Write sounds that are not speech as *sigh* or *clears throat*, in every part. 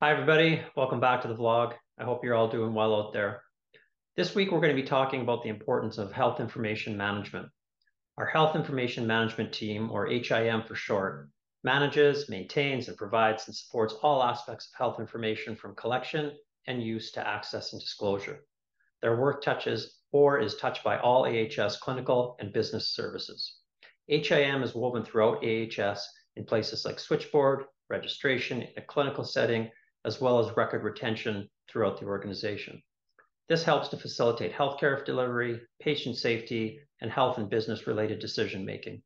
Hi, everybody. Welcome back to the vlog. I hope you're all doing well out there. This week, we're going to be talking about the importance of health information management. Our Health Information Management Team, or HIM for short, manages, maintains, and provides and supports all aspects of health information from collection and use to access and disclosure. Their work touches or is touched by all AHS clinical and business services. HIM is woven throughout AHS in places like switchboard, registration in a clinical setting, as well as record retention throughout the organization. This helps to facilitate healthcare delivery, patient safety, and health and business-related decision-making.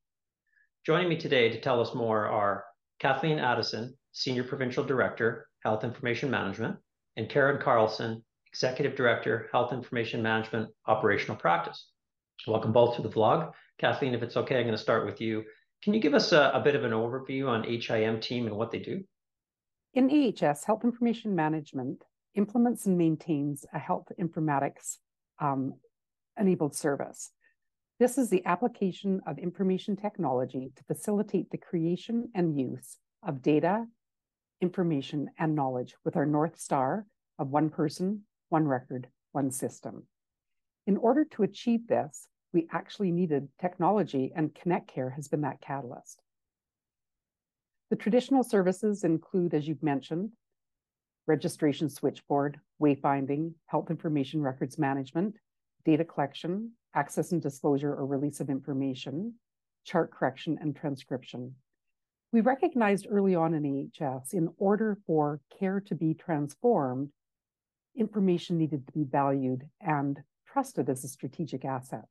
Joining me today to tell us more are Kathleen Addison, Senior Provincial Director, Health Information Management, and Karen Carlson, Executive Director, Health Information Management, Operational Practice. Welcome both to the vlog. Kathleen, if it's okay, I'm going to start with you. Can you give us a, a bit of an overview on HIM team and what they do? In AHS, Health Information Management implements and maintains a health informatics um, enabled service. This is the application of information technology to facilitate the creation and use of data, information, and knowledge with our North Star of one person, one record, one system. In order to achieve this, we actually needed technology, and ConnectCare has been that catalyst. The traditional services include, as you've mentioned, registration switchboard, wayfinding, health information records management, data collection, access and disclosure or release of information, chart correction, and transcription. We recognized early on in AHS, in order for care to be transformed, information needed to be valued and trusted as a strategic asset.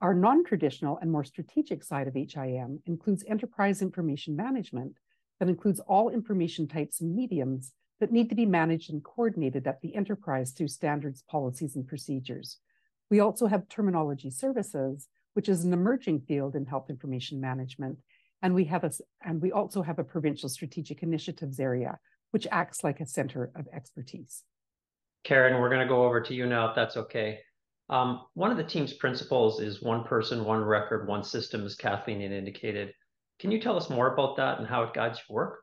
Our non-traditional and more strategic side of HIM includes enterprise information management that includes all information types and mediums that need to be managed and coordinated at the enterprise through standards, policies, and procedures. We also have terminology services, which is an emerging field in health information management. And we have a, and we also have a provincial strategic initiatives area, which acts like a center of expertise. Karen, we're going to go over to you now, if that's okay. Um, one of the team's principles is one person, one record, one system, as Kathleen had indicated. Can you tell us more about that and how it guides your work?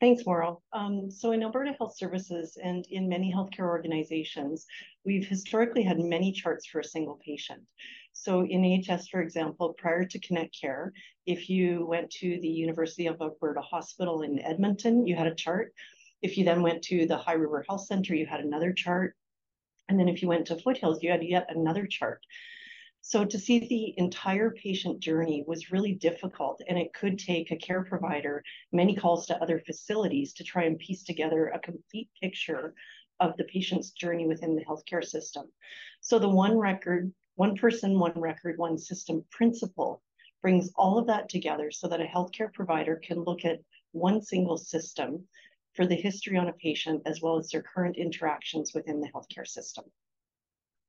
Thanks, Mauro. Um, so in Alberta Health Services and in many healthcare organizations, we've historically had many charts for a single patient. So in AHS, for example, prior to Connect Care, if you went to the University of Alberta Hospital in Edmonton, you had a chart. If you then went to the High River Health Center, you had another chart. And then if you went to Foothills, you had yet another chart. So to see the entire patient journey was really difficult, and it could take a care provider many calls to other facilities to try and piece together a complete picture of the patient's journey within the healthcare system. So the one record, one person, one record, one system principle brings all of that together so that a healthcare provider can look at one single system for the history on a patient as well as their current interactions within the healthcare system.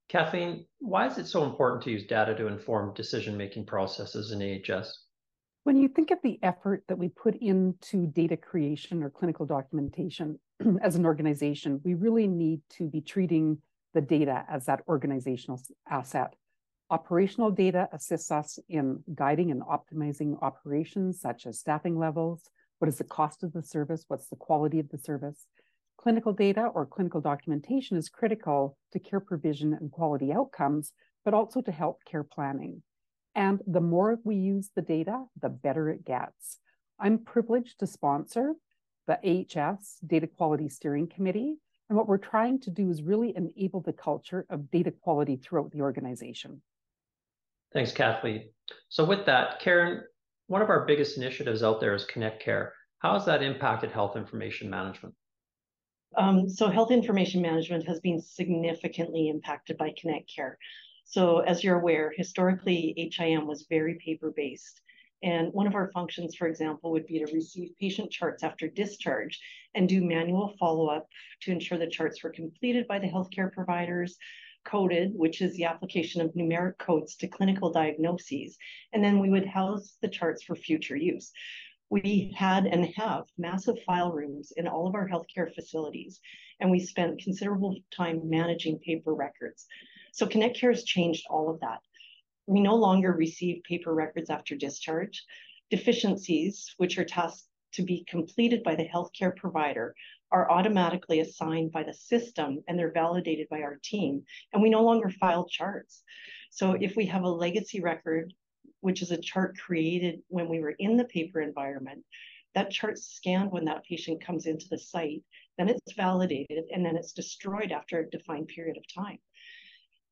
Kathleen, why is it so important to use data to inform decision-making processes in AHS? When you think of the effort that we put into data creation or clinical documentation *clears throat* as an organization, we really need to be treating the data as that organizational asset. Operational data assists us in guiding and optimizing operations such as staffing levels, what is the cost of the service? What's the quality of the service? Clinical data or clinical documentation is critical to care provision and quality outcomes, but also to health care planning. And the more we use the data, the better it gets. I'm privileged to sponsor the AHS Data Quality Steering Committee. And what we're trying to do is really enable the culture of data quality throughout the organization. Thanks, Kathleen. So with that, Karen, one of our biggest initiatives out there is ConnectCare. How has that impacted health information management? Um, so health information management has been significantly impacted by ConnectCare. So as you're aware, historically, HIM was very paper-based. And one of our functions, for example, would be to receive patient charts after discharge and do manual follow-up to ensure the charts were completed by the healthcare providers, coded, which is the application of numeric codes to clinical diagnoses. And then we would house the charts for future use. We had and have massive file rooms in all of our healthcare facilities, and we spent considerable time managing paper records. So ConnectCare has changed all of that. We no longer receive paper records after discharge. Deficiencies, which are tasked to be completed by the healthcare provider, are automatically assigned by the system and they're validated by our team. And we no longer file charts. So if we have a legacy record, which is a chart created when we were in the paper environment, that chart's scanned when that patient comes into the site, then it's validated, and then it's destroyed after a defined period of time.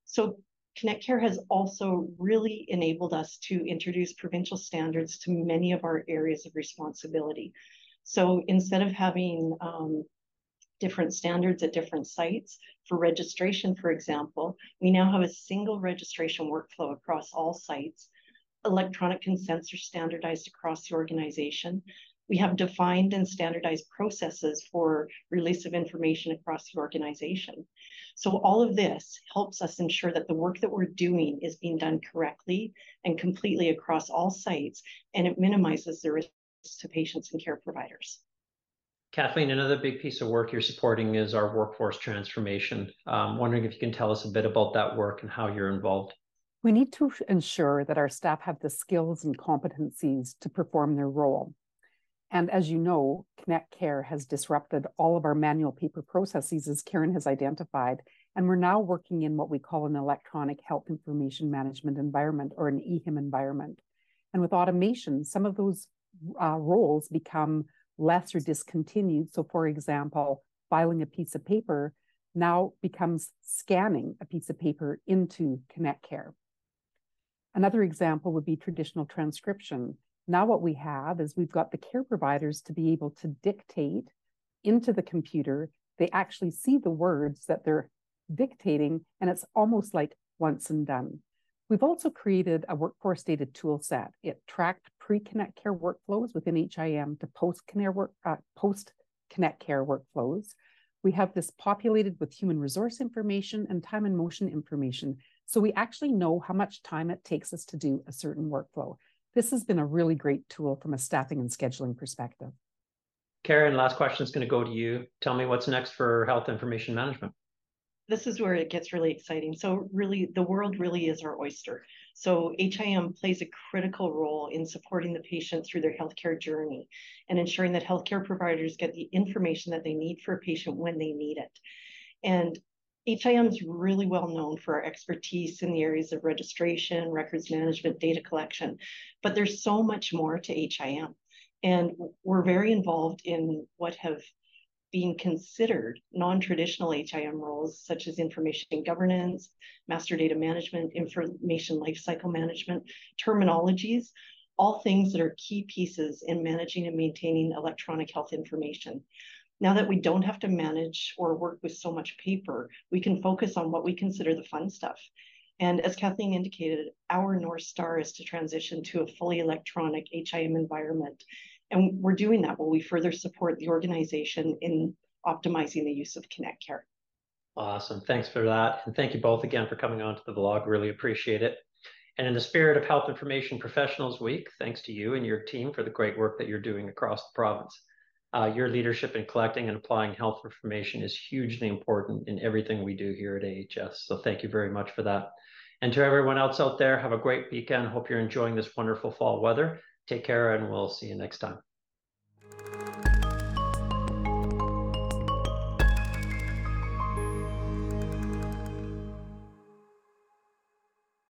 So Connect Care has also really enabled us to introduce provincial standards to many of our areas of responsibility. So instead of having um, different standards at different sites for registration, for example, we now have a single registration workflow across all sites. Electronic consents are standardized across the organization. We have defined and standardized processes for release of information across the organization. So all of this helps us ensure that the work that we're doing is being done correctly and completely across all sites, and it minimizes the risks to patients and care providers. Kathleen, another big piece of work you're supporting is our workforce transformation. I'm um, wondering if you can tell us a bit about that work and how you're involved. We need to ensure that our staff have the skills and competencies to perform their role. And as you know, Connect Care has disrupted all of our manual paper processes, as Karen has identified. And we're now working in what we call an electronic health information management environment or an EHIM environment. And with automation, some of those uh, roles become less or discontinued. So, for example, filing a piece of paper now becomes scanning a piece of paper into Connect Care. Another example would be traditional transcription. Now what we have is we've got the care providers to be able to dictate into the computer. They actually see the words that they're dictating, and it's almost like once and done. We've also created a workforce data tool set. It tracked pre-connect care workflows within HIM to post-connect work, uh, post-connect care workflows. We have this populated with human resource information and time and motion information. So we actually know how much time it takes us to do a certain workflow. This has been a really great tool from a staffing and scheduling perspective. Karen, last question is going to go to you. Tell me what's next for health information management. This is where it gets really exciting. So really, the world really is our oyster. So HIM plays a critical role in supporting the patient through their healthcare journey and ensuring that healthcare providers get the information that they need for a patient when they need it. And HIM is really well known for our expertise in the areas of registration, records management, data collection, but there's so much more to HIM. And we're very involved in what have been considered non-traditional HIM roles, such as information governance, master data management, information lifecycle management, terminologies, all things that are key pieces in managing and maintaining electronic health information. Now that we don't have to manage or work with so much paper, we can focus on what we consider the fun stuff. And as Kathleen indicated, our North Star is to transition to a fully electronic HIM environment. And we're doing that while we further support the organization in optimizing the use of Connect Care. Awesome. Thanks for that. And thank you both again for coming on to the vlog. Really appreciate it. And in the spirit of Health Information Professionals Week, thanks to you and your team for the great work that you're doing across the province. Uh, your leadership in collecting and applying health information is hugely important in everything we do here at AHS. So thank you very much for that. And to everyone else out there, have a great weekend. Hope you're enjoying this wonderful fall weather. Take care, and we'll see you next time.